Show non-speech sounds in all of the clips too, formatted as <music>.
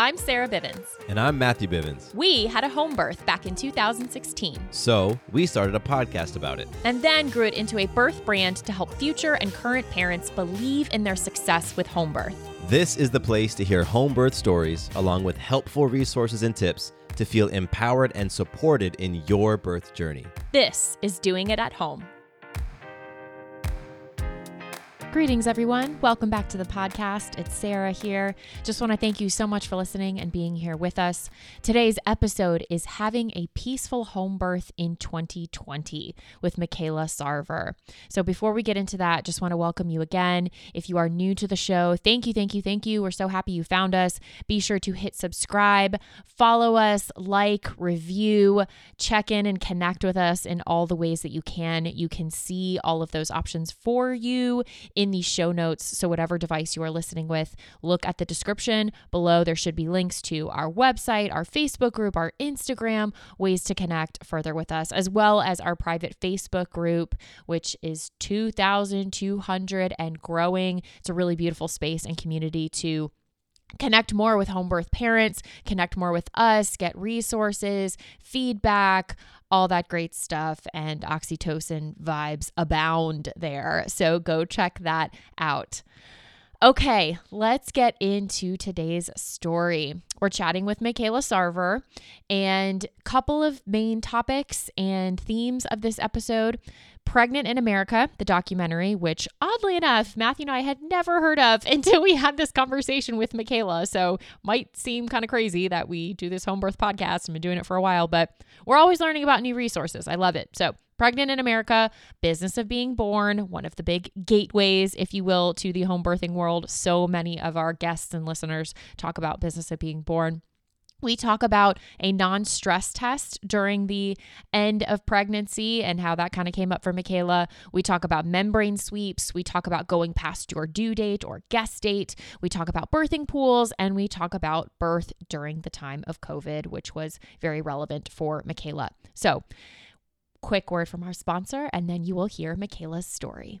I'm Sarah Bivens. And I'm Matthew Bivens. We had a home birth back in 2016. So we started a podcast about it. And then grew it into a birth brand to help future and current parents believe in their success with home birth. This is the place to hear home birth stories along with helpful resources and tips to feel empowered and supported in your birth journey. This is Doing It at Home. Greetings, everyone. Welcome back to the podcast. It's Sarah here. Just want to thank you so much for listening and being here with us. Today's episode is Having a Peaceful Home Birth in 2020 with Michaela Sarver. So, before we get into that, just want to welcome you again. If you are new to the show, thank you, thank you, thank you. We're so happy you found us. Be sure to hit subscribe, follow us, like, review, check in, and connect with us in all the ways that you can. You can see all of those options for you in the show notes. So, whatever device you are listening with, look at the description below. There should be links to our website, our Facebook group, our Instagram, ways to connect further with us, as well as our private Facebook group, which is 2,200 and growing. It's a really beautiful space and community to connect more with home birth parents, connect more with us, get resources, feedback, all that great stuff. And oxytocin vibes abound there. So go check that out. Okay, let's get into today's story. We're chatting with Michaela Sarver, and a couple of main topics and themes of this episode Pregnant in America, the documentary, which oddly enough, Matthew and I had never heard of <laughs> until we had this conversation with Michaela. So might seem kind of crazy that we do this home birth podcast and been doing it for a while, but we're always learning about new resources. I love it. So Pregnant in America, Business of Being Born, one of the big gateways, if you will, to the home birthing world. So many of our guests and listeners talk about Business of Being Born. We talk about a non stress test during the end of pregnancy and how that kind of came up for Michaela. We talk about membrane sweeps. We talk about going past your due date or guest date. We talk about birthing pools and we talk about birth during the time of COVID, which was very relevant for Michaela. So, quick word from our sponsor, and then you will hear Michaela's story.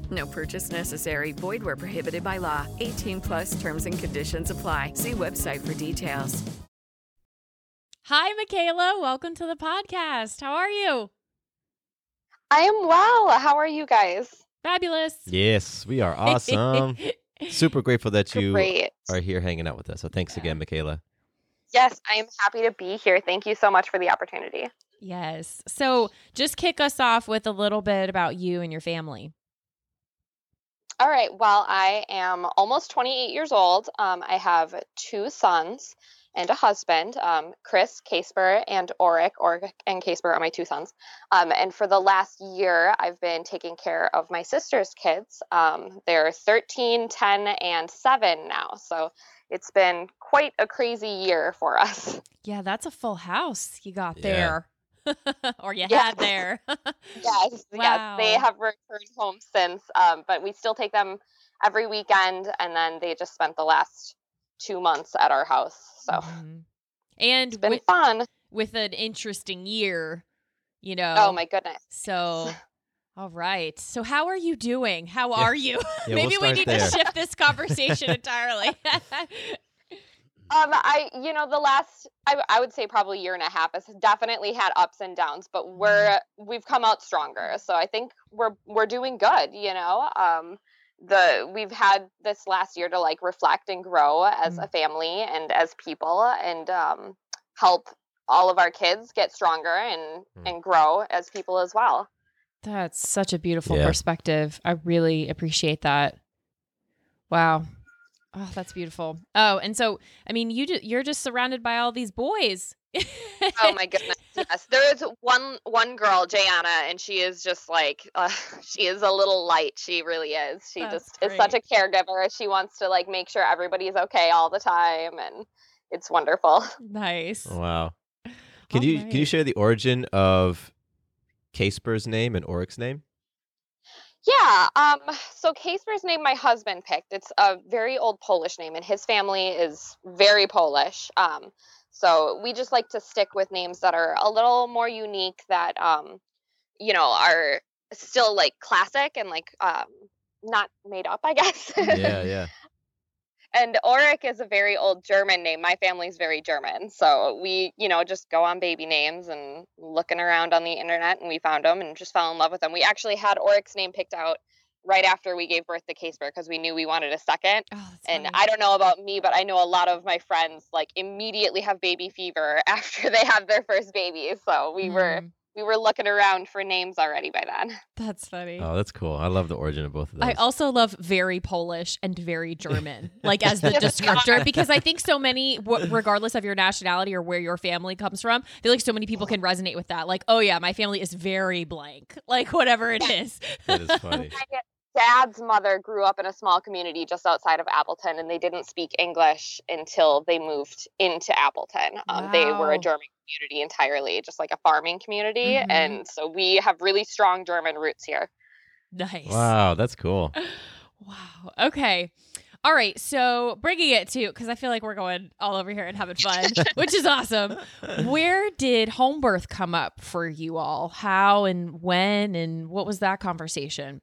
No purchase necessary. Void where prohibited by law. 18 plus terms and conditions apply. See website for details. Hi, Michaela. Welcome to the podcast. How are you? I am well. How are you guys? Fabulous. Yes, we are awesome. <laughs> Super grateful that you Great. are here hanging out with us. So thanks again, Michaela. Yes, I am happy to be here. Thank you so much for the opportunity. Yes. So just kick us off with a little bit about you and your family. All right. Well, I am almost 28 years old. Um, I have two sons, and a husband, um, Chris Casper and Oric. Oric and Casper are my two sons. Um, and for the last year, I've been taking care of my sister's kids. Um, they're 13, 10, and 7 now. So it's been quite a crazy year for us. Yeah, that's a full house you got Yeah. there. <laughs> or you Yeah. had there. <laughs> <laughs> yes, yes, they have returned home since, um, but we still take them every weekend, and then they just spent the last two months at our house. So Mhm. And it's been with, fun. with an interesting year, you know. Oh my goodness. So, all right. So, how are you doing? How Yeah. are you? Yeah, Maybe we'll we need there. to shift this conversation entirely. Um, I, you know, the last, I, I would say probably year and a half has definitely had ups and downs, but Mm-hmm. we're, we've come out stronger. So I think we're, we're doing good, you know, um, the, we've had this last year to like reflect and grow as Mm. a family and as people and, um, help all of our kids get stronger and, Mm. and grow as people as well. That's such a beautiful Yeah. perspective. I really appreciate that. Wow. Oh, that's beautiful. Oh, and so I mean, you ju- you're just surrounded by all these boys. oh my <laughs> goodness yes there is one one girl jayana and she is just like uh, <laughs> she is a little light she really is she That's just is such a caregiver she wants to like make sure everybody's okay all the time and it's wonderful <laughs> nice. Wow. Can All you can you share the origin of Casper's name and Oric's name? Yeah um so Kasper's name my husband picked it's a very old polish name and his family is very polish um so we just like to stick with names that are a little more unique that um you know are still like classic and like um not made up i guess Yeah, yeah. And Oric is a very old German name. My family's very German. So we, you know, just go on baby names and looking around on the internet and we found them and just fell in love with them. We actually had Oric's name picked out right after we gave birth to Casper because we knew we wanted a second. Oh, And funny. I don't know about me, but I know a lot of my friends like immediately have baby fever <laughs> after they have their first baby. So we were Mm, we were looking around for names already by then. <laughs> That's funny. Oh, that's cool. I love the origin of both of those. I also love very Polish and very German, <laughs> like as the <laughs> descriptor, because I think so many, w- regardless of your nationality or where your family comes from, I feel like so many people can resonate with that. Like, oh yeah, my family is very blank, like whatever it is. that is funny. My dad's mother grew up in a small community just outside of Appleton, and they didn't speak English until they moved into Appleton. Um, They were a German community entirely, just like a farming community, Mhm. and so we have really strong German roots here. Nice. Wow, that's cool. <sighs> Wow. Okay. All right. So bringing it to, because I feel like we're going all over here and having fun, <laughs> which is awesome. Where did home birth come up for you all? How and when and what was that conversation?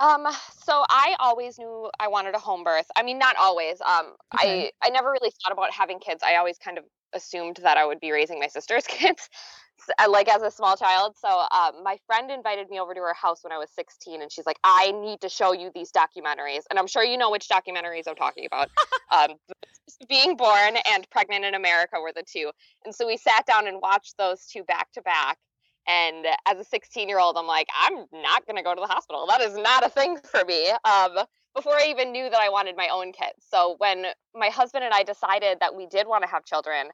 Um, so I always knew I wanted a home birth. I mean, not always. Um, Okay. I I never really thought about having kids. I always kind of assumed that I would be raising my sister's <laughs> kids, uh, like as a small child. So, um, my friend invited me over to her house when I was 16, and she's like, "I need to show you these documentaries." And I'm sure you know which documentaries I'm talking about. <laughs> um, being born and pregnant in America were the two. And so we sat down and watched those two back to back. And as a 16 year old, I'm like, I'm not going to go to the hospital. That is not a thing for me. Um, before I even knew that I wanted my own kids. So when my husband and I decided that we did want to have children,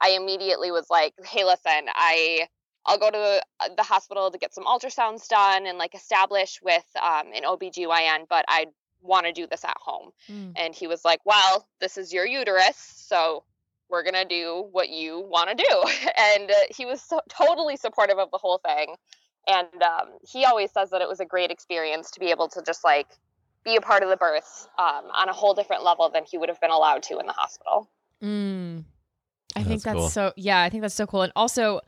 I immediately was like, hey, listen, I. I'll go to the, uh, the hospital to get some ultrasounds done and like establish with um, an OBGYN, but I want to do this at home. Mm. And he was like, Well, this is your uterus. So we're going to do what you want to do. <laughs> And uh, he was so, totally supportive of the whole thing. And um, he always says that it was a great experience to be able to just like be a part of the birth um, on a whole different level than he would have been allowed to in the hospital. Mm. I think That's that's cool. so, yeah, I think that's so cool. And also,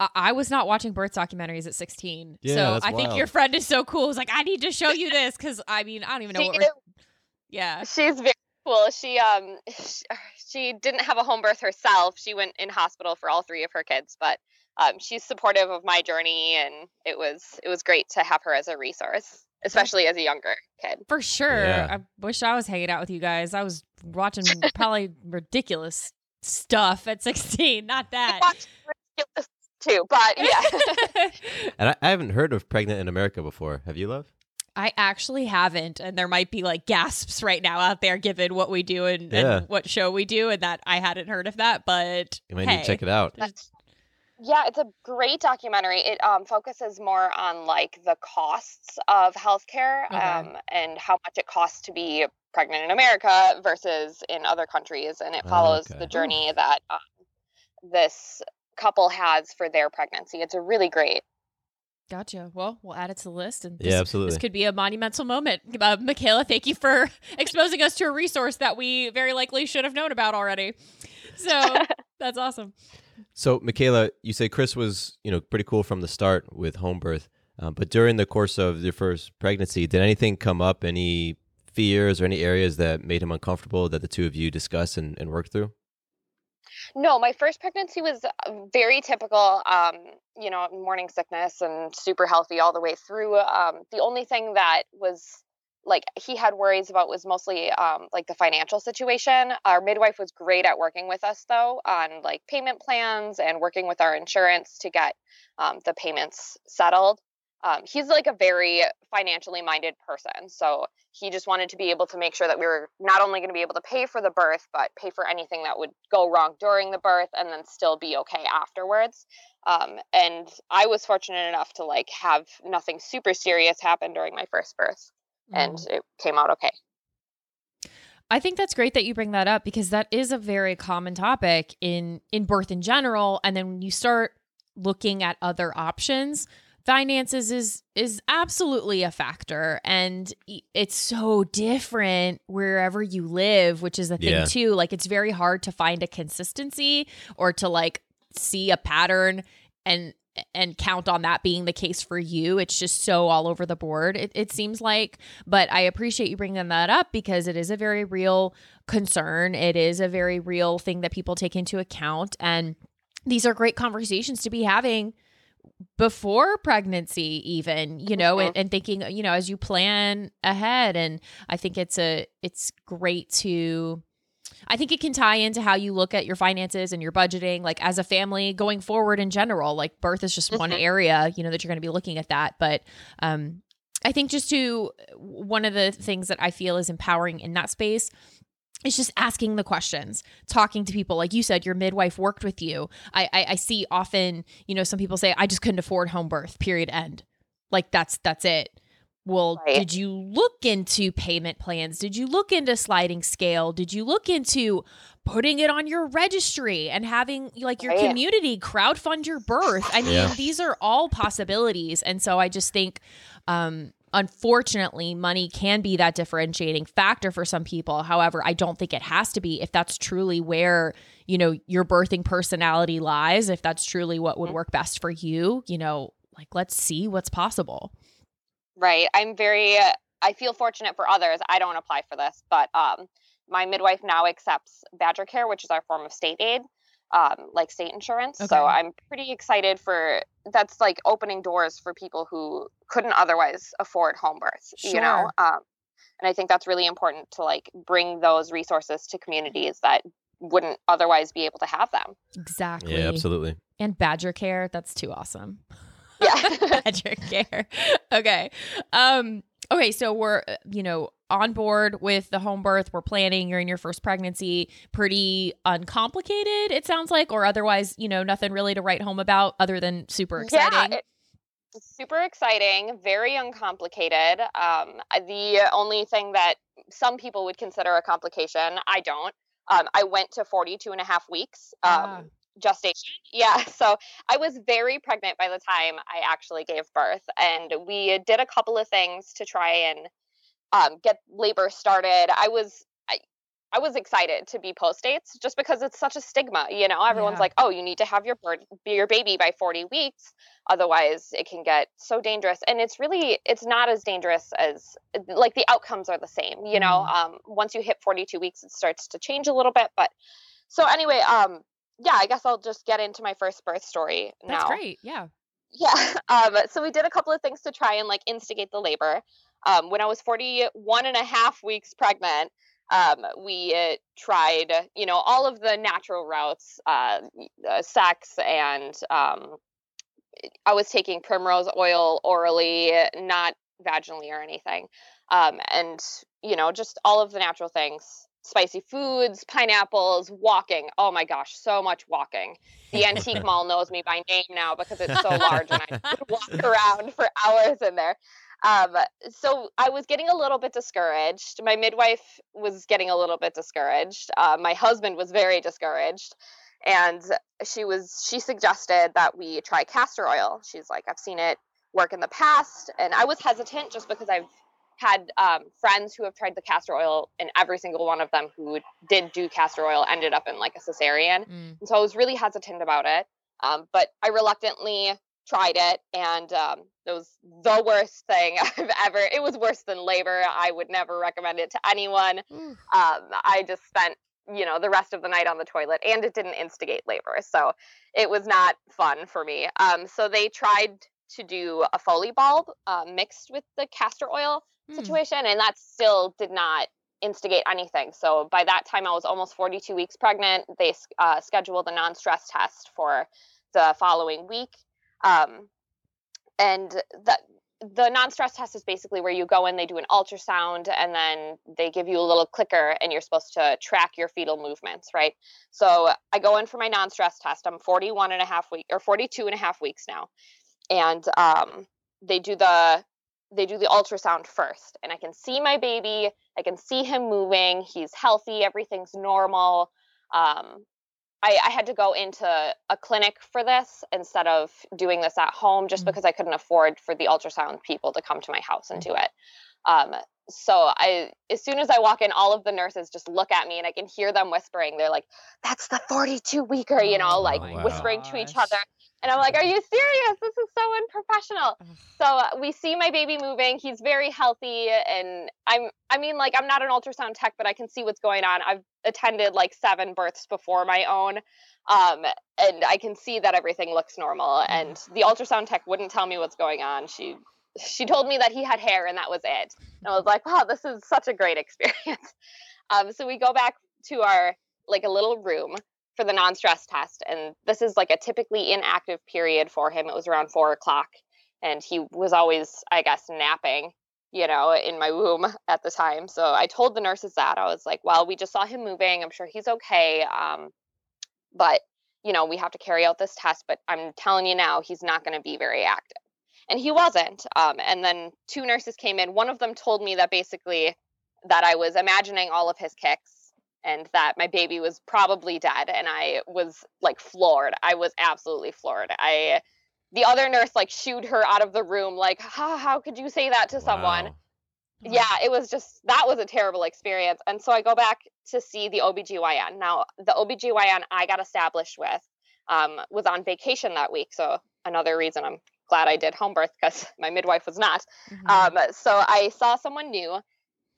I- I was not watching birth documentaries at 16. Yeah, so that's I think your friend is so cool. It's like, I need to show you this because I mean, I don't even know She what is- we're. Yeah. She's very cool. She um she, she didn't have a home birth herself. She went in hospital for all three of her kids, but um, she's supportive of my journey, and it was it was great to have her as a resource, especially as a younger kid. For sure. Yeah. I wish I was hanging out with you guys. I was watching probably ridiculous stuff at 16. Not that. watched ridiculous too, but <laughs> yeah. And I, I haven't heard of Pregnant in America before. Have you, love? I actually haven't, and there might be like gasps right now out there given what we do and, Yeah. and what show we do, and that I hadn't heard of that. But You might hey, need to check it out. That's yeah, it's a great documentary. It um, focuses more on like the costs of healthcare Okay. um, and how much it costs to be pregnant in America versus in other countries, and it follows okay. the journey that um, this couple has for their pregnancy. It's a really great. Gotcha. Well, we'll add it to the list, and Yeah, absolutely. This could be a monumental moment. Uh, Michaela, thank you for <laughs> exposing us to a resource that we very likely should have known about already. So <laughs> that's awesome. So, Michaela, you say Chris was, you know, pretty cool from the start with home birth, um, but during the course of your first pregnancy, did anything come up? Any fears or any areas that made him uncomfortable that the two of you discussed and, and worked through? No, my first pregnancy was uh, very typical, um, you know, morning sickness and super healthy all the way through. Um, the only thing that was like he had worries about was mostly um, like the financial situation. Our midwife was great at working with us though on like payment plans and working with our insurance to get um, the payments settled. Um, he's like a very financially minded person. So he just wanted to be able to make sure that we were not only going to be able to pay for the birth, but pay for anything that would go wrong during the birth and then still be okay afterwards. Um, and I was fortunate enough to like have nothing super serious happen during my first birth and Mm. it came out okay. I think that's great that you bring that up because that is a very common topic in in birth in general and then when you start looking at other options finances is is absolutely a factor and it's so different wherever you live which is the thing Yeah. too like it's very hard to find a consistency or to like see a pattern and and count on that being the case for you it's just so all over the board it, it seems like but i appreciate you bringing that up because it is a very real concern it is a very real thing that people take into account and these are great conversations to be having before pregnancy even you know and, and thinking you know as you plan ahead and i think it's a it's great to I think it can tie into how you look at your finances and your budgeting, like as a family going forward in general. Like birth is just one Mhm. area, you know, that you're going to be looking at that. But um, I think just to one of the things that I feel is empowering in that space is just asking the questions, talking to people. Like you said, your midwife worked with you. I, I, I see often, you know, some people say, I just couldn't afford home birth, period, end. Like that's that's it. Well, Right. did you look into payment plans? Did you look into sliding scale? Did you look into putting it on your registry and having like your Right. community crowdfund your birth? I mean, Yeah. these are all possibilities. And so I just think um unfortunately money can be that differentiating factor for some people. However, I don't think it has to be if that's truly where, you know, your birthing personality lies, if that's truly what would work best for you, you know, like let's see what's possible. Right. I'm very, uh, I feel fortunate for others. I don't apply for this, but um, my midwife now accepts BadgerCare, which is our form of state aid, um, like state insurance. Okay. So I'm pretty excited for that's like opening doors for people who couldn't otherwise afford home birth, you know? Um, and I think that's really important to like bring those resources to communities that wouldn't otherwise be able to have them. Exactly. Yeah, absolutely. And BadgerCare, that's too awesome. Yeah. <laughs> Badger Care. Okay. Um okay, so we're uh, you know on board with the home birth. We're planning. You're in your first pregnancy. Pretty uncomplicated, it sounds like, or otherwise, you know, nothing really to write home about other than super exciting. Yeah, it's super exciting, very uncomplicated. Um, the only thing that some people would consider a complication, I don't. Um, I went to 42 and a half weeks um, Ah. gestation. Yeah, <laughs> so I was very pregnant by the time I actually gave birth. And we did a couple of things to try and um, get labor started. I was. I, I was excited to be post dates just because it's such a stigma, you know. Everyone's Yeah. like, "Oh, you need to have your bird, your baby by 40 weeks, otherwise it can get so dangerous." And it's really it's not as dangerous as like the outcomes are the same, you know. Um once you hit 42 weeks it starts to change a little bit, but so anyway, um yeah, I guess I'll just get into my first birth story now. That's great. Yeah. yeah <laughs> um so we did a couple of things to try and like instigate the labor um when i was 41 and a half weeks pregnant um we uh, tried you know all of the natural routes uh, uh sex and um i was taking primrose oil orally not vaginally or anything. Um, and, you know, just all of the natural things spicy foods, pineapples, walking. Oh my gosh, so much walking. The antique <laughs> mall knows me by name now because it's so large and I <laughs> walk around for hours in there. Um, so I was getting a little bit discouraged. My midwife was getting a little bit discouraged. Uh, my husband was very discouraged. And she was she suggested that we try castor oil. She's like, I've seen it work in the past. And I was hesitant just because I've had um, friends who have tried the castor oil, and every single one of them who did do castor oil ended up in like a cesarean. Mm. And so I was really hesitant about it. Um, but I reluctantly tried it, and um, it was the worst thing <laughs> I've ever. It was worse than labor. I would never recommend it to anyone. Mm. I just spent you know the rest of the night on the toilet and it didn't instigate labor so it was not fun for me um, so they tried to do a foley bulb uh, mixed with the castor oil Hmm. situation and that still did not instigate anything so by that time i was almost 42 weeks pregnant they uh, scheduled a non-stress test for the following week um, and the the non-stress test is basically where you go in they do an ultrasound and then they give you a little clicker and you're supposed to track your fetal movements right so i go in for my non-stress test i'm 41 and a half week or 42 and a half weeks now and um, they do the they do the ultrasound first and I can see my baby. I can see him moving. He's healthy. Everything's normal. Um, I, I, had to go into a clinic for this instead of doing this at home just mm-hmm. because I couldn't afford for the ultrasound people to come to my house and do it. Um, so I, as soon as I walk in, all of the nurses just look at me and I can hear them whispering. They're like, "That's the 42 weeker," you know, like oh whispering gosh. to each other. And I'm like, are you serious? This is so unprofessional. so uh, we see my baby moving. He's very healthy. And I'm, I mean, like, I'm not an ultrasound tech, but I can see what's going on. I've attended like seven births before my own. Um, and I can see that everything looks normal. And the ultrasound tech wouldn't tell me what's going on. She, she told me that he had hair and that was it. And I was like, wow, this is such a great <laughs> experience. Um, so we go back to our, like a little room for the non-stress test and this is like a typically inactive period for him. It was around four o'clock and he was always i guess napping you know in my womb <laughs> at the time. So i told the nurses that. I was like well we just saw him moving. I'm sure he's okay um, but you know we have to carry out this test but i'm telling you now he's not going to be very active and he wasn't um, and then two nurses came in. One of them told me that basically that i was imagining all of his kicks and that my baby was probably dead and i was like floored. I was absolutely floored. I the other nurse like shooed her out of the room like how, how could you say that to someone? Yeah it was just that was a terrible experience. And so i go back to see the obgyn now the obgyn i got established with um, was on vacation that week. So another reason i'm glad i did home birth because <laughs> my midwife was not mm-hmm. um, so i saw someone new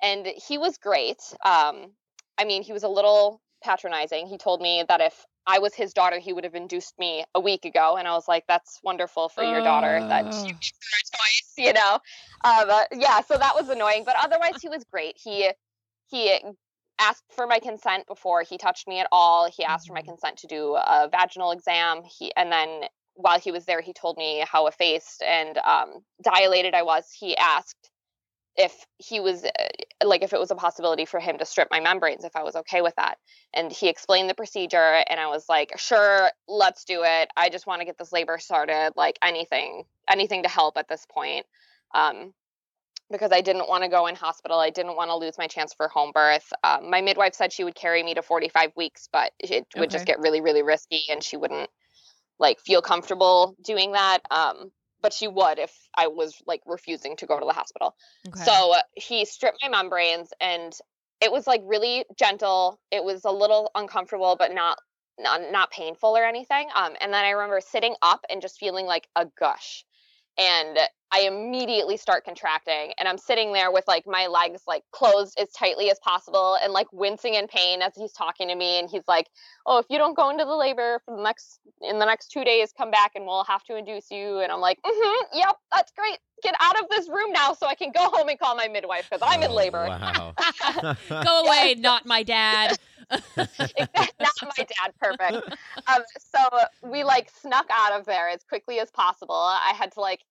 and he was great um, I mean, he was a little patronizing. He told me that if I was his daughter, he would have induced me a week ago. And I was like, that's wonderful for your daughter that you oh. <laughs> choice, you know? Um, uh, yeah, so that was annoying. But otherwise, he was great. He, he asked for my consent before he touched me at all. He asked for my mm-hmm. consent to do a vaginal exam. He, and then while he was there, he told me how effaced and um, dilated I was. He asked if he was uh, like if it was a possibility for him to strip my membranes if i was okay with that. And he explained the procedure and i was like sure let's do it. I just want to get this labor started like anything anything to help at this point. Um, because i didn't want to go in hospital. I didn't want to lose my chance for home birth. Um, my midwife said she would carry me to 45 weeks but it would just get really really risky and she wouldn't like feel comfortable doing that um, but she would if I was like refusing to go to the hospital. Okay. So he stripped my membranes and it was like really gentle. It was a little uncomfortable, but not not not painful or anything. Um, and then I remember sitting up and just feeling like a gush and I immediately start contracting and I'm sitting there with like my legs like closed as tightly as possible and like wincing in pain as he's talking to me and he's like, "Oh, if you don't go into the labor for the next in the next 2 days, come back and we'll have to induce you." And I'm like, "Mhm, yep, that's great. Get out of this room now so I can go home and call my midwife cuz I'm in oh, labor." Wow. <laughs> <laughs> go away, not my dad. <laughs> not my dad perfect um, so we like snuck out of there as quickly as possible i had to like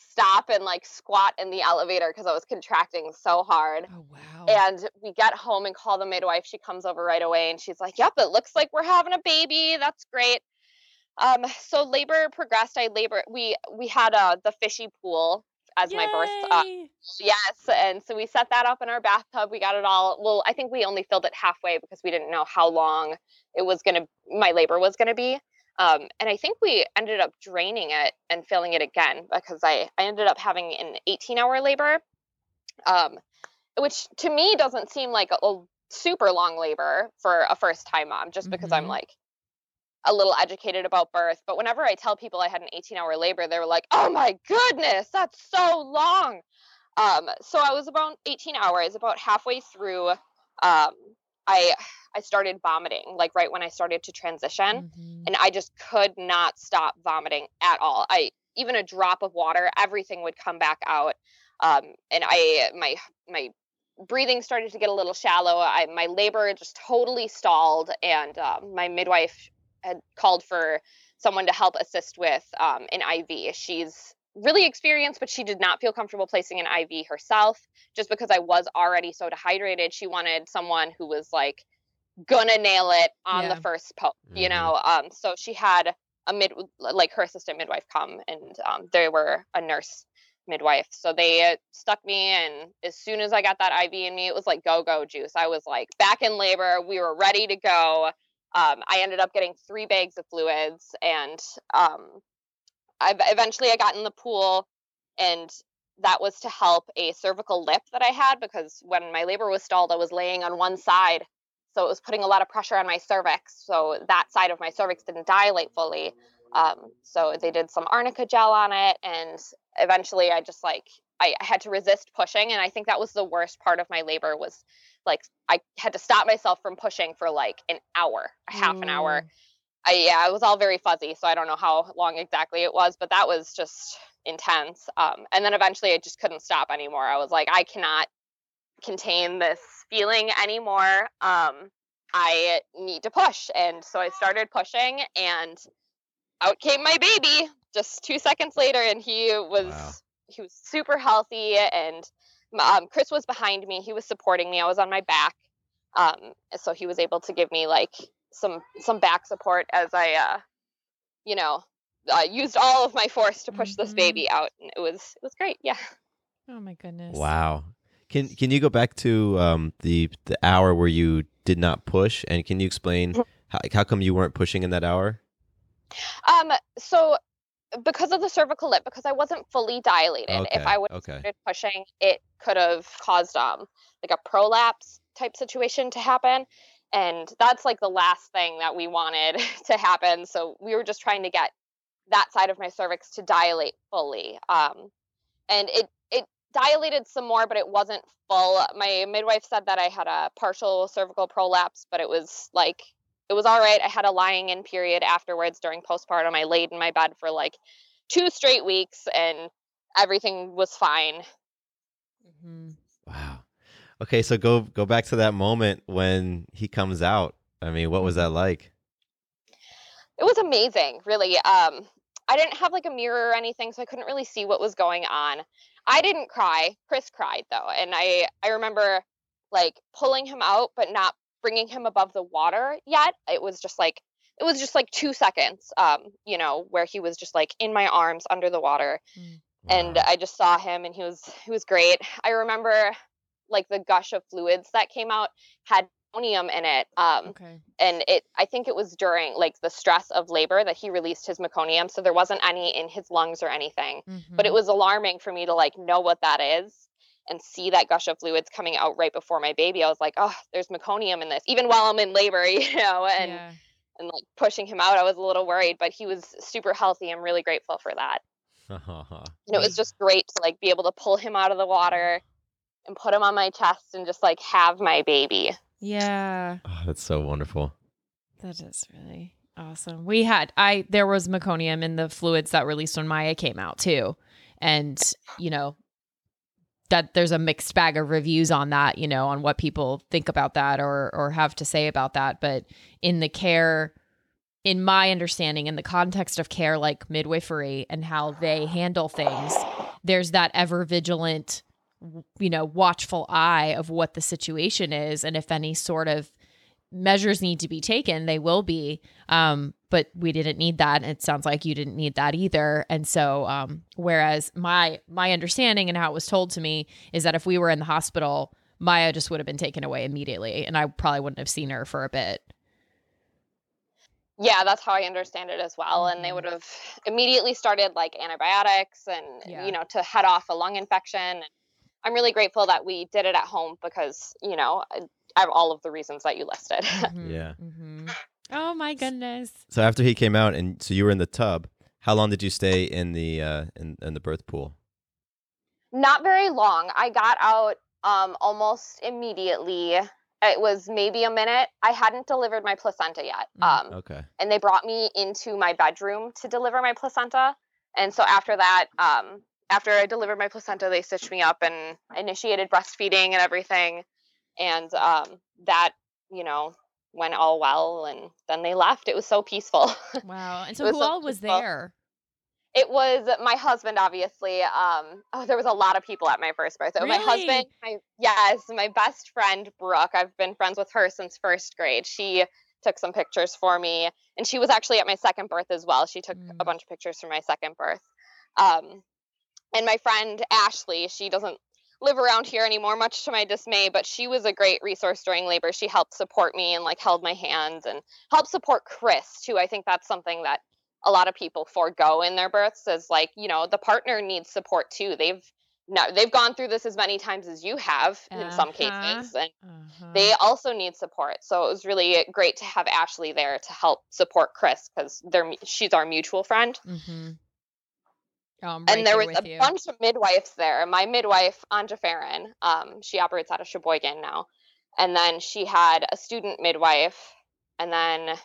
stop and like squat in the elevator because I was contracting so hard. Oh wow. And we get home and call the midwife. She comes over right away and she's like, "Yep, it looks like we're having a baby. That's great." Um, so labor progressed. I labor. We we had uh, the fishy pool as my birth. Uh, Yay! yes, and so we set that up in our bathtub. We got it all. Well, I think we only filled it halfway because we didn't know how long it was gonna. My labor was gonna be. Um, and I think we ended up draining it and filling it again because I, I ended up having an 18 hour labor, um, which to me doesn't seem like a, a super long labor for a first time mom, just because I'm Mhm. like a little educated about birth. But whenever I tell people I had an 18 hour labor, they were like, oh my goodness, that's so long. Um, so I was about 18 hours, about halfway through. I I started vomiting like right when I started to transition Mhm. and I just could not stop vomiting at all. I even a drop of water, everything would come back out. Um, and I my my breathing started to get a little shallow. I my labor just totally stalled, and um, my midwife had called for someone to help assist with um, an IV. She's really experienced, but she did not feel comfortable placing an IV herself, just because I was already so dehydrated. She wanted someone who was like gonna nail it on Yeah. the first poke, you Mhm. know. Um, so she had a mid, like her assistant midwife come, and um, they were a nurse midwife. So they uh, stuck me, and as soon as I got that IV in me, it was like go go juice. I was like back in labor. We were ready to go. Um, I ended up getting three bags of fluids, and um, I eventually I got in the pool, and that was to help a cervical lip that I had because when my labor was stalled, I was laying on one side, so it was putting a lot of pressure on my cervix. So that side of my cervix didn't dilate fully. Um, so they did some arnica gel on it, and eventually I just like I, I had to resist pushing, and I think that was the worst part of my labor was like I had to stop myself from pushing for like an hour, a half an hour. I yeah, it was all very fuzzy, so I don't know how long exactly it was, but that was just intense. Um, and then eventually I just couldn't stop anymore. I was like, I cannot contain this feeling anymore. Um, I need to push, and so I started pushing, and out came my baby just two seconds later, and he was Wow. he was super healthy, and um, Chris was behind me. He was supporting me. I was on my back, um, so he was able to give me like some some back support as I, uh, you know, uh, used all of my force to push this Mhm. baby out, and it was it was great. Yeah. Oh my goodness. Wow. Can can you go back to um, the the hour where you did not push, and can you explain how, how come you weren't pushing in that hour? Um. So because of the cervical lip, because I wasn't fully dilated, Okay, if I would have okay. started pushing, it could have caused um like a prolapse type situation to happen. And that's like the last thing that we wanted <laughs> to happen. So we were just trying to get that side of my cervix to dilate fully. Um, and it it dilated some more, but it wasn't full. My midwife said that I had a partial cervical prolapse, but it was like it was all right. I had a lying in period afterwards during postpartum. I laid in my bed for like two straight weeks, and everything was fine. mm-hmm. Wow. Okay, so go go back to that moment when he comes out. I mean, what was that like? It was amazing, really. Um, I didn't have like a mirror or anything, so I couldn't really see what was going on. I didn't cry. Chris cried though, and I I remember like pulling him out, but not bringing him above the water yet. It was just like it was just like two seconds, um, you know, where he was just like in my arms under the water, and Wow. I just saw him, and he was he was great. I remember like the gush of fluids that came out had meconium in it. Um, Okay. and it i think it was during like the stress of labor that he released his meconium so there wasn't any in his lungs or anything but it Mhm. was alarming for me to like know what that is and see that gush of fluids coming out right before my baby i was like oh there's meconium in this even while i'm in labor <laughs> you know and yeah. and like pushing him out i was a little worried but he was super healthy i'm really grateful for that <laughs> and it was just great to like be able to pull him out of the water and put him on my chest and just like have my baby Yeah. Oh, that's so wonderful. That is really awesome. We had I there was meconium in the fluids that released when Maya came out too. And, you know, that there's a mixed bag of reviews on that, you know, on what people think about that or or have to say about that, but in the care in my understanding in the context of care like midwifery and how they handle things, there's that ever vigilant you know watchful eye of what the situation is and if any sort of measures need to be taken they will be um but we didn't need that and it sounds like you didn't need that either and so um whereas my my understanding and how it was told to me is that if we were in the hospital maya just would have been taken away immediately and i probably wouldn't have seen her for a bit yeah that's how i understand it as well and they would have immediately started like antibiotics and Yeah. you know to head off a lung infection i'm really grateful that we did it at home because you know I I have all of the reasons that you listed <laughs> Mhm, Yeah. mhm. oh my goodness So after he came out, and so you were in the tub. How long did you stay in the uh, in, in the birth pool? not very long i got out um almost immediately it was maybe a minute i hadn't delivered my placenta yet Mm. um Okay. and they brought me into my bedroom to deliver my placenta. And so after that, um, after I delivered my placenta, they stitched me up and initiated breastfeeding and everything. And um, that, you know, went all well. And then they left. It was so peaceful. <laughs> wow and so who so all was peaceful. there it was my husband, obviously. Um, <laughs> oh, there was a lot of people at my first birth. So my husband, my yes, my best friend Brooke. I've been friends with her since first grade. She took some pictures for me, and she was actually at my second birth as well. She took a Mm. bunch of pictures for my second birth. Um, and my friend Ashley, she doesn't live around here anymore, much to my dismay, but she was a great resource during labor. She helped support me and like held my hand and helped support Chris too. I think that's something that a lot of people forego in their births is like, you know, the partner needs support too. They've no, they've gone through this as many times as you have in some Uh-huh. cases, and uh-huh. they also need support. So it was really great to have Ashley there to help support Chris because they're she's our mutual friend mm-hmm. I'm right and there was with a you. bunch of midwives there. My midwife, Anja Farron, um, she operates out of Sheboygan now. And then she had a student midwife, and then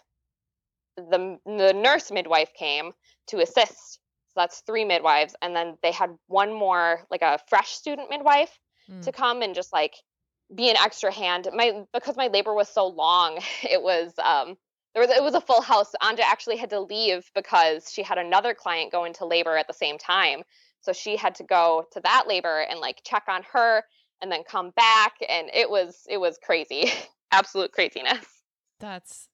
the the nurse midwife came to assist. So that's three midwives, and then they had one more, like a fresh student midwife, Mm. to come and just like be an extra hand. My because my labor was so long, <laughs> it was um there was it was a full house. Anja actually had to leave because she had another client go into labor at the same time. So she had to go to that labor and like check on her and then come back and it was it was crazy. <laughs> Absolute craziness. That's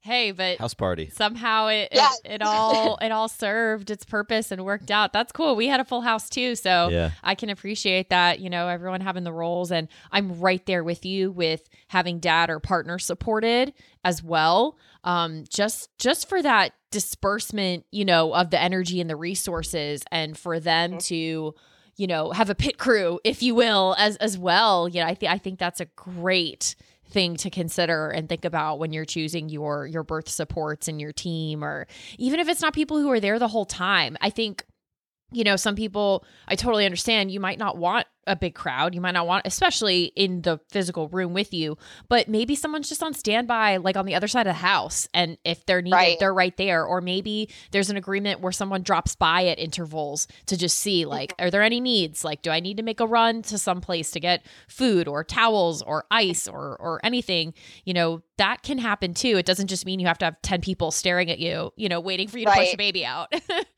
hey, but House party. somehow it, Yeah. it it all <laughs> it all served its purpose and worked out. That's cool. We had a full house too, so Yeah. I can appreciate that. You know, everyone having the roles, and I'm right there with you with having dad or partner supported as well. Um, just just for that disbursement, you know, of the energy and the resources, and for them Mhm. to you know have a pit crew if you will as as well you know i think i think that's a great thing to consider and think about when you're choosing your your birth supports and your team or even if it's not people who are there the whole time i think you know some people i totally understand you might not want a big crowd. You might not want especially in the physical room with you but maybe someone's just on standby like on the other side of the house and if they're needed Right. they're right there. Or maybe there's an agreement where someone drops by at intervals to just see mm-hmm. like are there any needs? Like do i need to make a run to some place to get food or towels or ice or or anything? You know that can happen too. It doesn't just mean you have to have 10 people staring at you you know waiting for you to push Right. the baby out <laughs>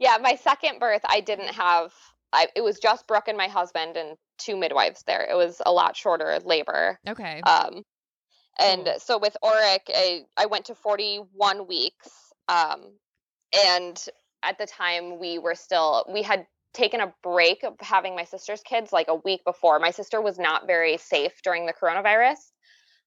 Yeah, my second birth I didn't have I, it was just Brooke and my husband and two midwives there. It was a lot shorter labor. okay Um, and Cool. so with Oric, I, I went to 41 weeks. Um, and at the time, we were still, we had taken a break of having my sister's kids like a week before. My sister was not very safe during the coronavirus.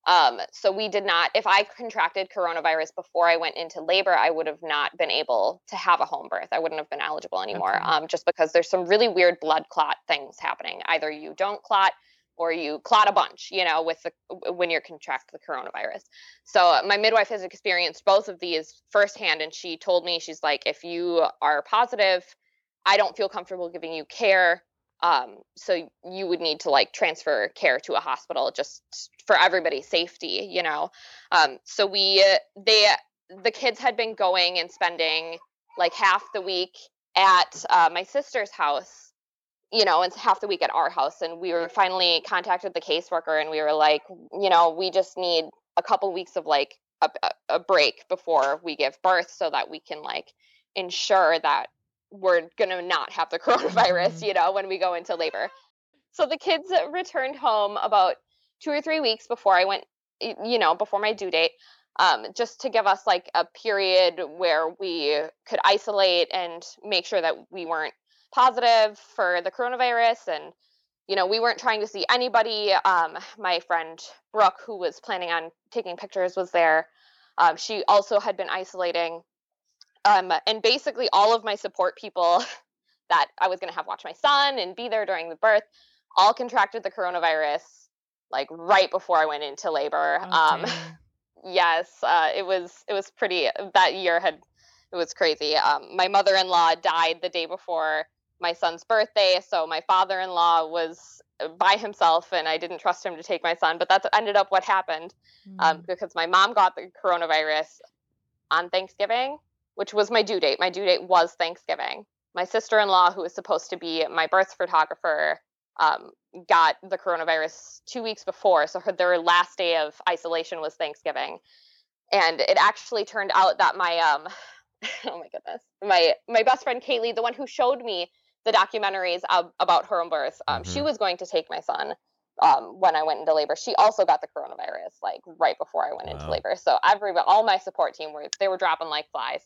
Um, so we did not, if I contracted coronavirus before I went into labor, I would have not been able to have a home birth. I wouldn't have been eligible anymore. Okay. Um, just because there's some really weird blood clot things happening. Either you don't clot or you clot a bunch, you know, with the when you're contract the coronavirus. So my midwife has experienced both of these firsthand, and she told me she's like, if you are positive, I don't feel comfortable giving you care. Um, so you would need to like transfer care to a hospital just for everybody's safety, you know. Um, so we they the kids had been going and spending like half the week at uh, my sister's house you know, and half the week at our house. And we were finally contacted the caseworker and we were like, you know, we just need a couple weeks of like a, a break before we give birth so that we can like ensure that we're going to not have the <laughs> coronavirus, Mm-hmm. you know, when we go into labor. So the kids returned home about two or three weeks before I went, you know, before my due date, um, just to give us like a period where we could isolate and make sure that we weren't positive for the coronavirus and you know we weren't trying to see anybody um, my friend brooke who was planning on taking pictures was there um, she also had been isolating um, and basically all of my support people <laughs> that i was going to have watch my son and be there during the birth all contracted the coronavirus like right before i went into labor. Oh, um, <laughs> yes uh, it was it was pretty that year had it was crazy. Um, my mother-in-law died the day before my son's birthday so my father-in-law was uh, by himself and i didn't trust him to take my son but that's ended up what happened um, Mm. because my mom got the coronavirus on thanksgiving which was my due date. My due date was thanksgiving. My sister-in-law who was supposed to be my birth photographer um, got the coronavirus two weeks before so her their last day of isolation was thanksgiving. And it actually turned out that my um <sighs> oh my goodness my my best friend kaylee the one who showed me the documentaries ab- about her own birth um, she Mhm. was going to take my son um, when i went into labor. She also got the coronavirus like right before i went into labor. So every all my support team were they were dropping like flies.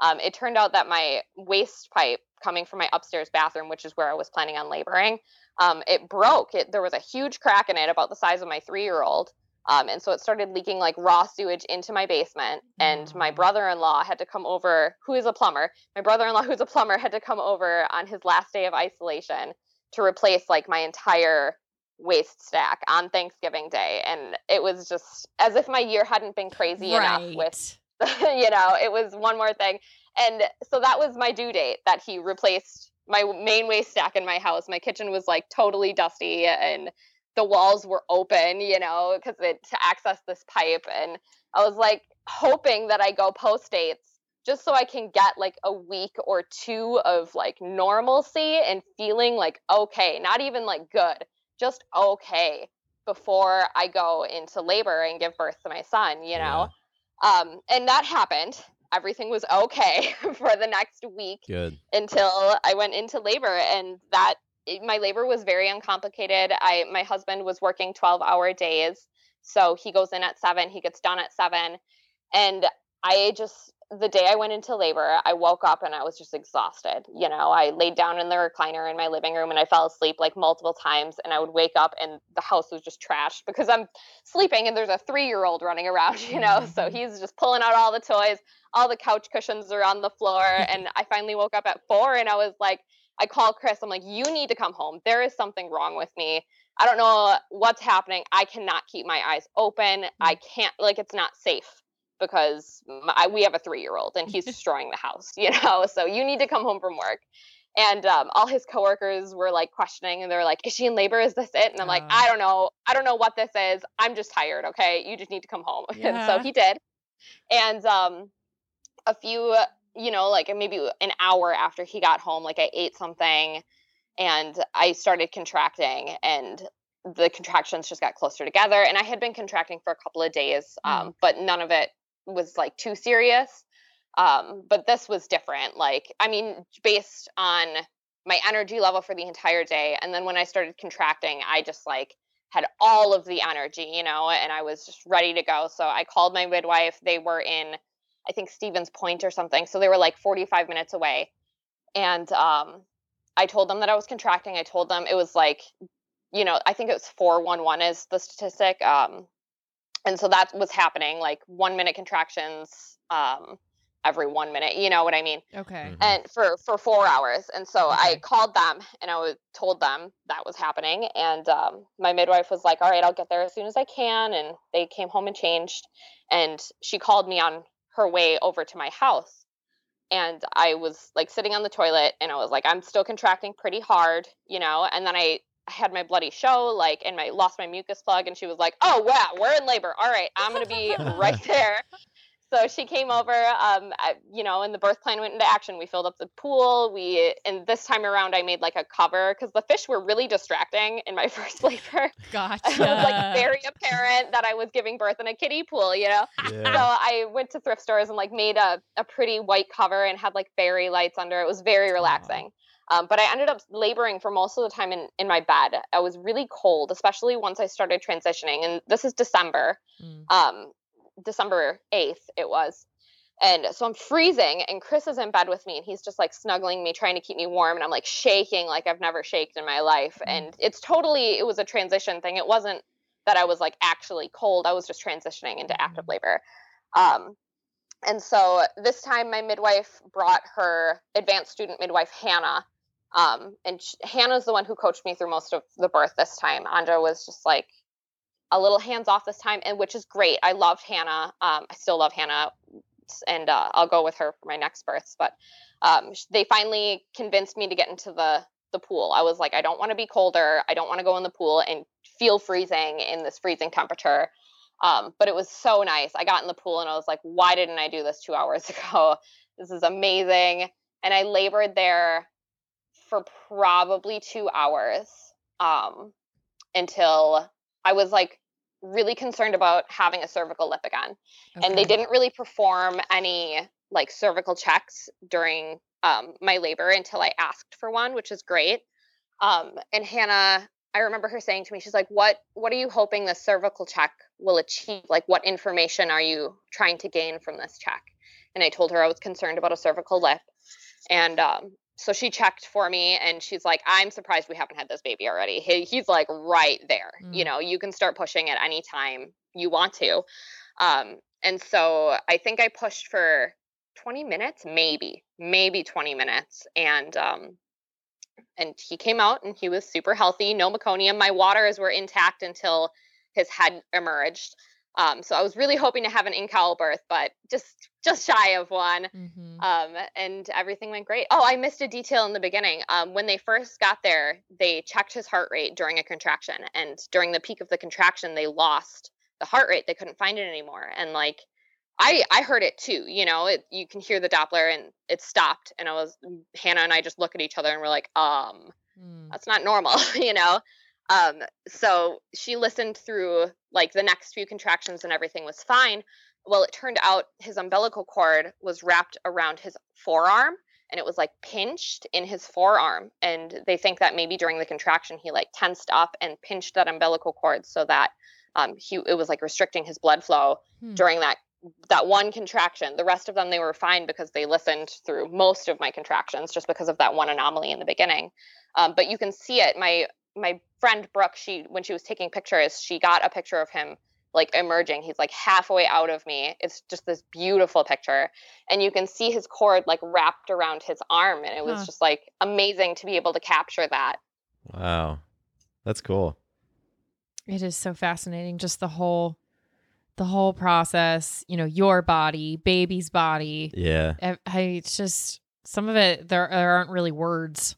Um, it turned out that my waste pipe coming from my upstairs bathroom which is where i was planning on laboring um, it broke. It there was a huge crack in it about the size of my three year old um, and so it started leaking like raw sewage into my basement. And my brother in law had to come over, who is a plumber. My brother in law, <laughs> who's a plumber, had to come over on his last day of isolation to replace like my entire waste stack on Thanksgiving Day. And it was just as if my year hadn't been crazy enough with <laughs> you know, it was one more thing. And so that was my due date that he replaced my main waste stack in my house. My kitchen was like totally dusty and the walls were open, you know, because it to access this pipe. And I was like hoping that I go post dates just so I can get like a week or two of like normalcy and feeling like okay, not even like good, just okay before I go into labor and give birth to my son, you know. Um, and that happened. Everything was okay <laughs> for the next week Good. until I went into labor, and that it- my labor was very uncomplicated. I my husband was working twelve hour days, so he goes in at seven, he gets done at seven, and I just the day I went into labor, I woke up and I was just exhausted. You know, I laid down in the recliner in my living room and I fell asleep like multiple times, and I would wake up and the house was just trashed because I'm sleeping and there's a three year old running around, <laughs> you know, so Mhm. he's just pulling out all the toys all the couch cushions are on the floor and i finally woke up at four and i was like i called chris. I'm like you need to come home. There is something wrong with me. I don't know what's happening. I cannot keep my eyes open. I can't like it's not safe because my, we have a three year old and he's <laughs> destroying the house you know? <laughs> So you need to come home from work. And um, all his coworkers were like questioning and they're like is she in labor? Is this it? And i'm like Oh. i don't know. I don't know what this is. I'm just tired okay? You just need to come home. And <laughs> so he did. And um a few you know like maybe an hour after he got home like i ate something and i started contracting and the contractions just got closer together. And i had been contracting for a couple of days um, but none of it was like too serious um, but this was different like i mean based on my energy level for the entire day and then when i started contracting i just like had all of the energy you know and i was just ready to go so i called my midwife they were in I think Stevens Point or something. So they were like 45 minutes away. And um, I told them that I was contracting. I told them it was like, you know, I think it was 411 is the statistic. Um, and so that was happening like one minute contractions um, every one minute. You know what I mean? Okay. Mhm. and for for four hours and so i called them and i was told them that was happening and um, my midwife was like all right i'll get there as soon as i can and they came home and changed and she called me on her way over to my house and I was like sitting on the toilet and I was like, I'm still contracting pretty hard, you know, and then I had my bloody show, like, and my lost my mucus plug, and she was like, "Oh wow, we're in labor. All right, I'm gonna be right <laughs> there." So she came over, um, I, you know, and the birth plan went into action. We filled up the pool. We, and this time around, I made like a cover because the fish were really distracting in my <laughs> first labor. <laughs> Gotcha. it was like very apparent that I was giving birth in a kiddie pool, you know? Yeah. So I went to thrift stores and like made a, a pretty white cover and had like fairy lights under. It was very relaxing. Um, but I ended up laboring for most of the time in, in my bed. I was really cold, especially once I started transitioning. And this is December, Mm. um, December 8th, it was. And so I'm freezing, and Chris is in bed with me, and he's just like snuggling me, trying to keep me warm. And I'm like shaking like I've never shaked in my life. And it's totally, it was a transition thing. It wasn't that I was like actually cold, I was just transitioning into active labor. Um, and so this time, my midwife brought her advanced student midwife, Hannah. Um, and sh- Hannah's the one who coached me through most of the birth this time. Andra was just like a little hands off this time, and which is great. I loved Hannah. Um, I still love Hannah, and uh, I'll go with her for my next births. But um, they finally convinced me to get into the the pool. I was like, I don't want to be colder. I don't want to go in the pool and feel freezing in this freezing temperature. Um, but it was so nice. I got in the pool and I was like, why didn't I do this two hours <laughs> ago? This is amazing. And I labored there for probably two hours um, until I was like really concerned about having a cervical lip again. And they didn't really perform any like cervical checks during um, my labor until I asked for one, which is great. Um, and Hannah, I remember her saying to me, she's like, "What What are you hoping the cervical check will achieve? Like, what information are you trying to gain from this check?" And I told her I was concerned about a cervical lip, and um, so she checked for me, and she's like, "I'm surprised we haven't had this baby already. He, he's like right there. You Mm. know, you can start pushing at any time you want to." Um, and so I think I pushed for 20 minutes, maybe, maybe 20 minutes, and um, and he came out and he was super healthy, no meconium. My waters were intact until his head emerged. Um, so I was really hoping to have an en-caul birth, but just just shy of one. Mhm. Um, and everything went great. Oh, I missed a detail in the beginning. Um, when they first got there, they checked his heart rate during a contraction, and during the peak of the contraction, they lost the heart rate. They couldn't find it anymore, and like I I heard it too. You know, it you can hear the Doppler, and it stopped. And I was Hannah and I just look at each other, and we're like, um, Mm. that's not normal, <laughs> you know. Um, so she listened through like the next few contractions, and everything was fine. Well, it turned out his umbilical cord was wrapped around his forearm, and it was like pinched in his forearm. And they think that maybe during the contraction, he like tensed up and pinched that umbilical cord so that um, he it was like restricting his blood flow Hmm. during that that one contraction. The rest of them they were fine because they listened through most of my contractions just because of that one anomaly in the beginning. Um, but you can see it. My my friend Brooke, she when she was taking pictures, she got a picture of him like emerging. He's like halfway out of me. It's just this beautiful picture, and you can see his cord like wrapped around his arm, and it was Huh. just like amazing to be able to capture that. Wow. That's cool. It is so fascinating, just the whole, the whole process. You know, your body, baby's body. Yeah. I, I it's just some of it. There, there aren't really words.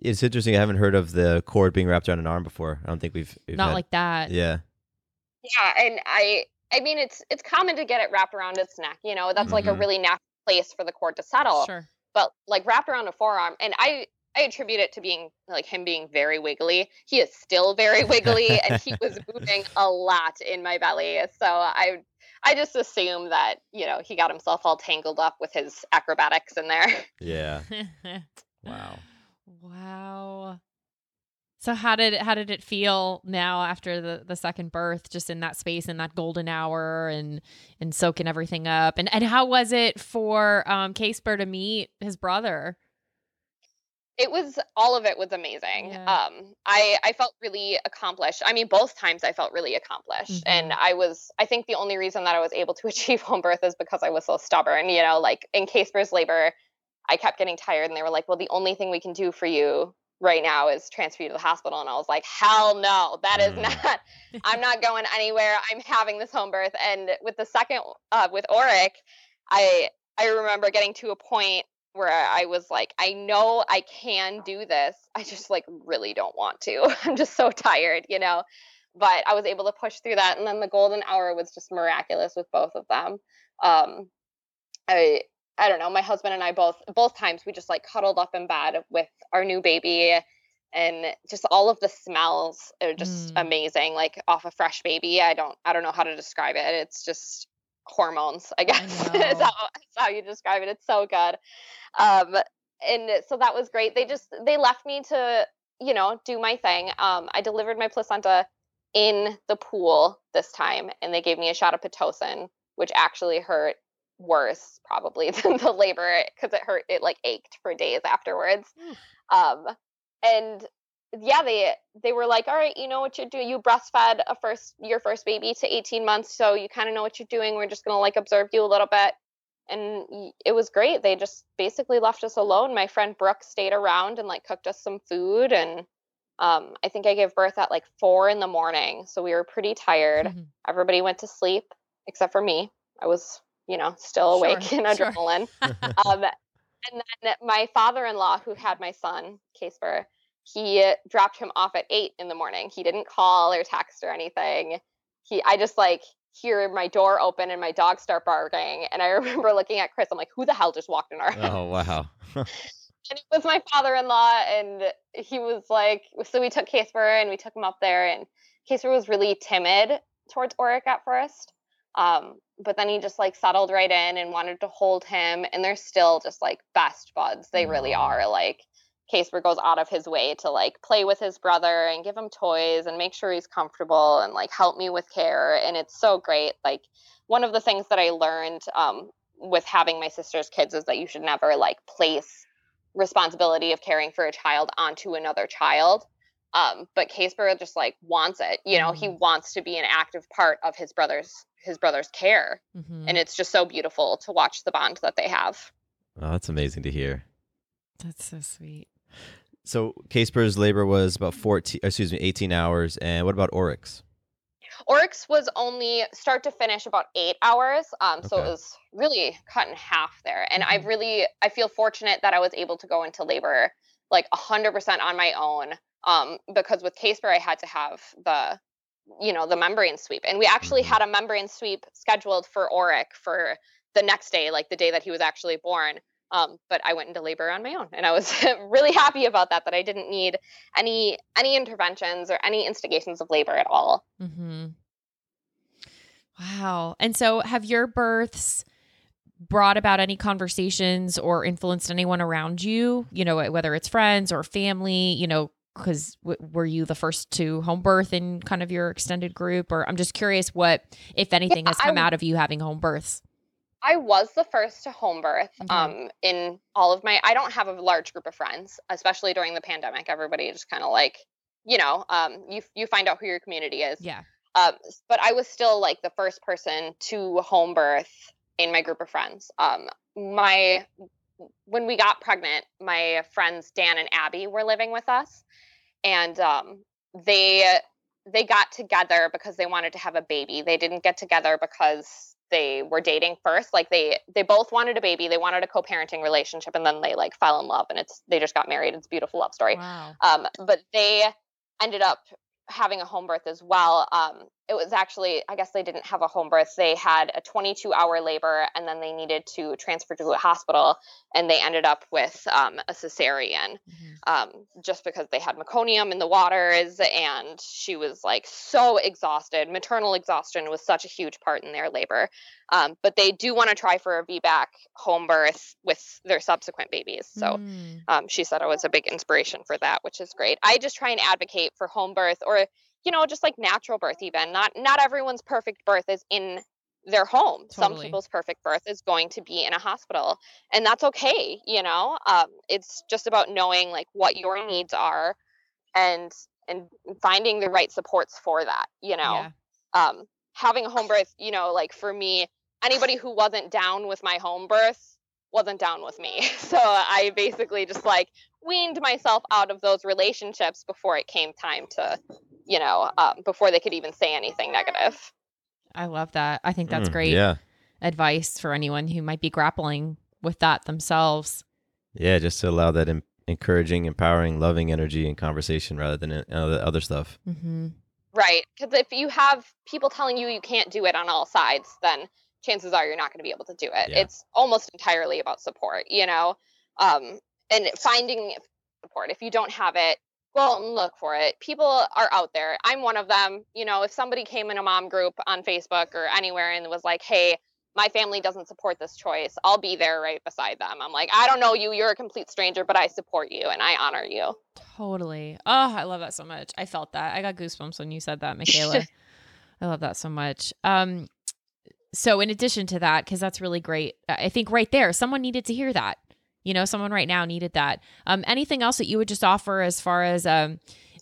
It's interesting. I haven't heard of the cord being wrapped around an arm before. I don't think we've, we've Not had- like that. Yeah. Yeah, and I I mean it's it's common to get it wrapped around its neck. You know, that's like a Mhm. really natural place for the cord to settle. Sure. But like wrapped around a forearm, and I I attribute it to being like him being very wiggly. He is still very <laughs> wiggly, and he was moving a lot in my belly. So I I just assume that you know he got himself all tangled up with his acrobatics in there. Yeah. <laughs> Wow. Wow. So how did it, how did it feel now after the the second birth, just in that space in that golden hour and and soaking everything up? And and how was it for um Casper to meet his brother? it was all of it was amazing. Yeah. Um, I I felt really accomplished. I mean, both times I felt really accomplished, and I was. I think the only reason that I was able to <laughs> achieve home birth is because I was so stubborn. You know, like in Casper's labor, I kept getting tired, and they were like, "Well, the only thing we can do for you." Right now is transfer you to the hospital, and I was like, "Hell no, that is Mm. not. <laughs> I'm not going anywhere. I'm having this home birth." And with the second, uh, with Oric, I I remember getting to a point where I was like, I know I can do this. I just like really don't want to. <laughs> I'm just so tired, you know. But I was able to push through that, and then the golden hour was just miraculous with both of them. Um, I I don't know. My husband and I both both times we just like cuddled up in bed with our new baby, and just all of the smells are just Mm. amazing. Like off a fresh baby, I don't I don't know how to describe it. It's just hormones, I guess. <laughs> is, how, is how you describe it. It's so good. Um, and so that was great. They just they left me to you know do my thing. Um, I delivered my placenta in the pool this time, and they gave me a shot of pitocin, which actually hurt worse probably <laughs> than the labor because it hurt. It like ached for days afterwards. Um, and yeah, they they were like, all right, you know what you're doing. You breastfed a first your first baby to 18 months, so you kind of know what you're doing. We're just gonna like observe you a little bit. And it was great. They just basically left us alone. My friend Brooke stayed around and like cooked us some food. And um, I think I gave birth at like four in the morning, so we were pretty tired. Mhm. Everybody went to sleep except for me. I was, you know, still Sure, awake in sure. adrenaline. <laughs> um, and then my father-in-law, who had my son, Casper, he dropped him off at eight in the morning. He didn't call or text or anything. He, I just like hear my door open and my dog start barking, and I <laughs> remember looking at Chris. I'm like, "Who the hell just walked in our house?" Oh wow. <laughs> and it was my father-in-law and he was like so we took Casper and we took him up there and Casper was really timid towards Oric at first um but then he just like settled right in and wanted to hold him and they're still just like best buds. They really are like Casper goes out of his way to like play with his brother and give him toys and make sure he's comfortable and like help me with care and it's so great. Like one of the things that I learned um with having my sister's kids is that you should never like place responsibility of caring for a child onto another child. Um, but Casper just like wants it. You know, he wants to be an active part of his brother's his brother's care. Mhm. And it's just so beautiful to watch the bond that they have. Oh, that's amazing to hear. That's so sweet. So Casper's labor was about 14, excuse me, 18 hours. And what about Oric's? Oric's was only start to finish about eight hours. Um, so it was really cut in half there. And I really, I feel fortunate that I was able to go into labor like 100% on my own. Um, because with Casper, I had to have the, you know, the membrane sweep. And we actually had a membrane sweep scheduled for Oric for the next day, like the day that he was actually born. Um, but I went into labor on my own, and I was <laughs> really happy about that. That I didn't need any any interventions or any instigations of labor at all. Mm-hmm. Wow. And so, have your births brought about any conversations or influenced anyone around you? You know, whether it's friends or family. You know, because w- were you the first to home birth in kind of your extended group, or I'm just curious what, if anything, has come out of you having home births. I was the first to home birth Okay. um, in all of my. I don't have a large group of friends, especially during the pandemic. Everybody just kind of like, you know, um, you you find out who your community is. Yeah. Um, but I was still like the first person to home birth in my group of friends. Um, my when we got pregnant, my friends Dan and Abby were living with us, and um, they they got together because they wanted to have a baby. They didn't get together because they were dating first. Like they they both wanted a baby. They wanted a co-parenting relationship, and then they like fell in love, and it's they just got married. It's a beautiful love story. Wow. Um, but they ended up having a home birth as well. Um, it was actually, I guess they didn't have a home birth. They had a 22 hour labor and then they needed to transfer to a hospital and they ended up with um, a cesarean um, just because they had meconium in the waters and she was like so exhausted. Maternal exhaustion was such a huge part in their labor. Um, but they do want to try for a VBAC home birth with their subsequent babies. So Mm. um, she said I was a big inspiration for that, which is great. I just try and advocate for home birth or, you know, just like natural birth even. Not not everyone's perfect birth is in their home. Some people's perfect birth is going to be in a hospital. And that's okay, you know. Um, it's just about knowing like what your needs are and and finding the right supports for that, you know Yeah. um, having a home birth, you know, like for me, anybody who wasn't down with my home birth wasn't down with me. <laughs> So I basically just like weaned myself out of those relationships before it came time to, you know, um, before they could even say anything negative. I love that. I think that's Mm, great. Yeah. advice for anyone who might be grappling with that themselves. Yeah, just to allow that em- encouraging, empowering, loving energy and conversation rather than uh, the other stuff. Mm-hmm. Right. Because if you have people telling you you can't do it on all sides, then chances are you're not going to be able to do it. Yeah. It's almost entirely about support, you know, um, and finding support. If you don't have it, go out and look for it. People are out there. I'm one of them. You know, if somebody came in a mom group on Facebook or anywhere and was like, hey, my family doesn't support this choice, I'll be there right beside them. I'm like, I don't know you, you're a complete stranger, but I support you and I honor you. Totally. Oh, I love that so much. I felt that. I got goosebumps when you said that, Michaela. <laughs> I love that so much. Um, so in addition to that, because that's really great, I think right there, someone needed to hear that. You know, someone right now needed that. Um, anything else that you would just offer as far as um,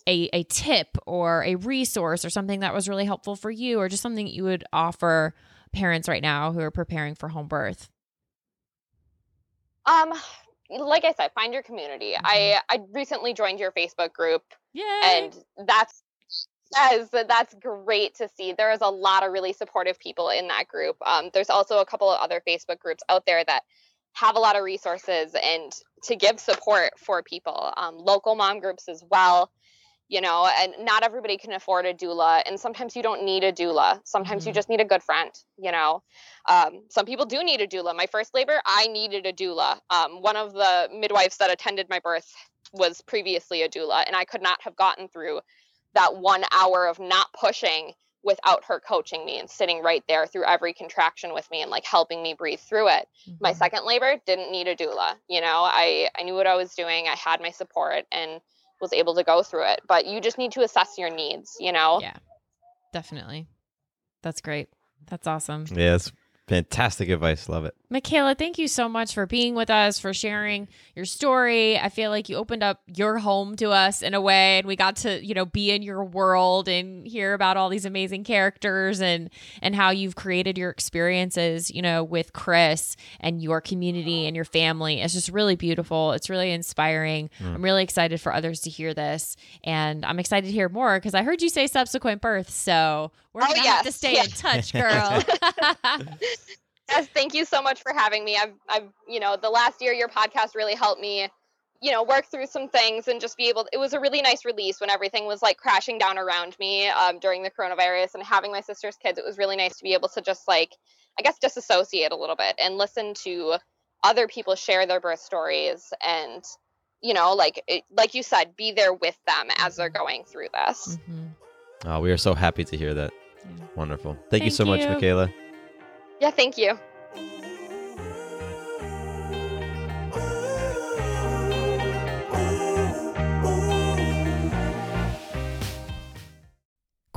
a a tip or a resource or something that was really helpful for you, or just something that you would offer parents right now who are preparing for home birth? Um, like I said, find your community. I I recently joined your Facebook group, Yeah. and that's yes, that's great to see. There is a lot of really supportive people in that group. Um, there's also a couple of other Facebook groups out there that have a lot of resources and to give support for people. Um, local mom groups as well. You know, and not everybody can afford a doula, and sometimes you don't need a doula. Sometimes you Mhm. just need a good friend. You know, um, some people do need a doula. My first labor, I needed a doula. Um, one of the midwives that attended my birth was previously a doula, and I could not have gotten through that one hour of not pushing without her coaching me and sitting right there through every contraction with me and like helping me breathe through it. My Mhm. second labor didn't need a doula. You know, I I knew what I was doing. I had my support and was able to go through it. But you just need to assess your needs. You know. Yeah, definitely. That's great. That's awesome. Yeah, it's fantastic advice. Love it. Michaela, thank you so much for being with us, for sharing your story. I feel like you opened up your home to us in a way, and we got to, you know, be in your world and hear about all these amazing characters and and how you've created your experiences, you know, with Chris and your community and your family. It's just really beautiful. It's really inspiring. Mm. I'm really excited for others to hear this, and I'm excited to hear more because I heard you say subsequent birth, so we're Oh, gonna have to stay yes. in touch, <laughs> girl. <laughs> Yes, thank you so much for having me. I've, I've, you know, the last year your podcast really helped me, you know, work through some things and just be able. To, it was a really nice release when everything was like crashing down around me um, during the coronavirus and having my sister's kids. It was really nice to be able to just like, I guess, disassociate a little bit and listen to other people share their birth stories and, you know, like it, like you said, be there with them as they're going through this. Mhm. Oh, we are so happy to hear that. Yeah. Wonderful. Thank, you Thank so much, you. Michaela. Yeah, thank you.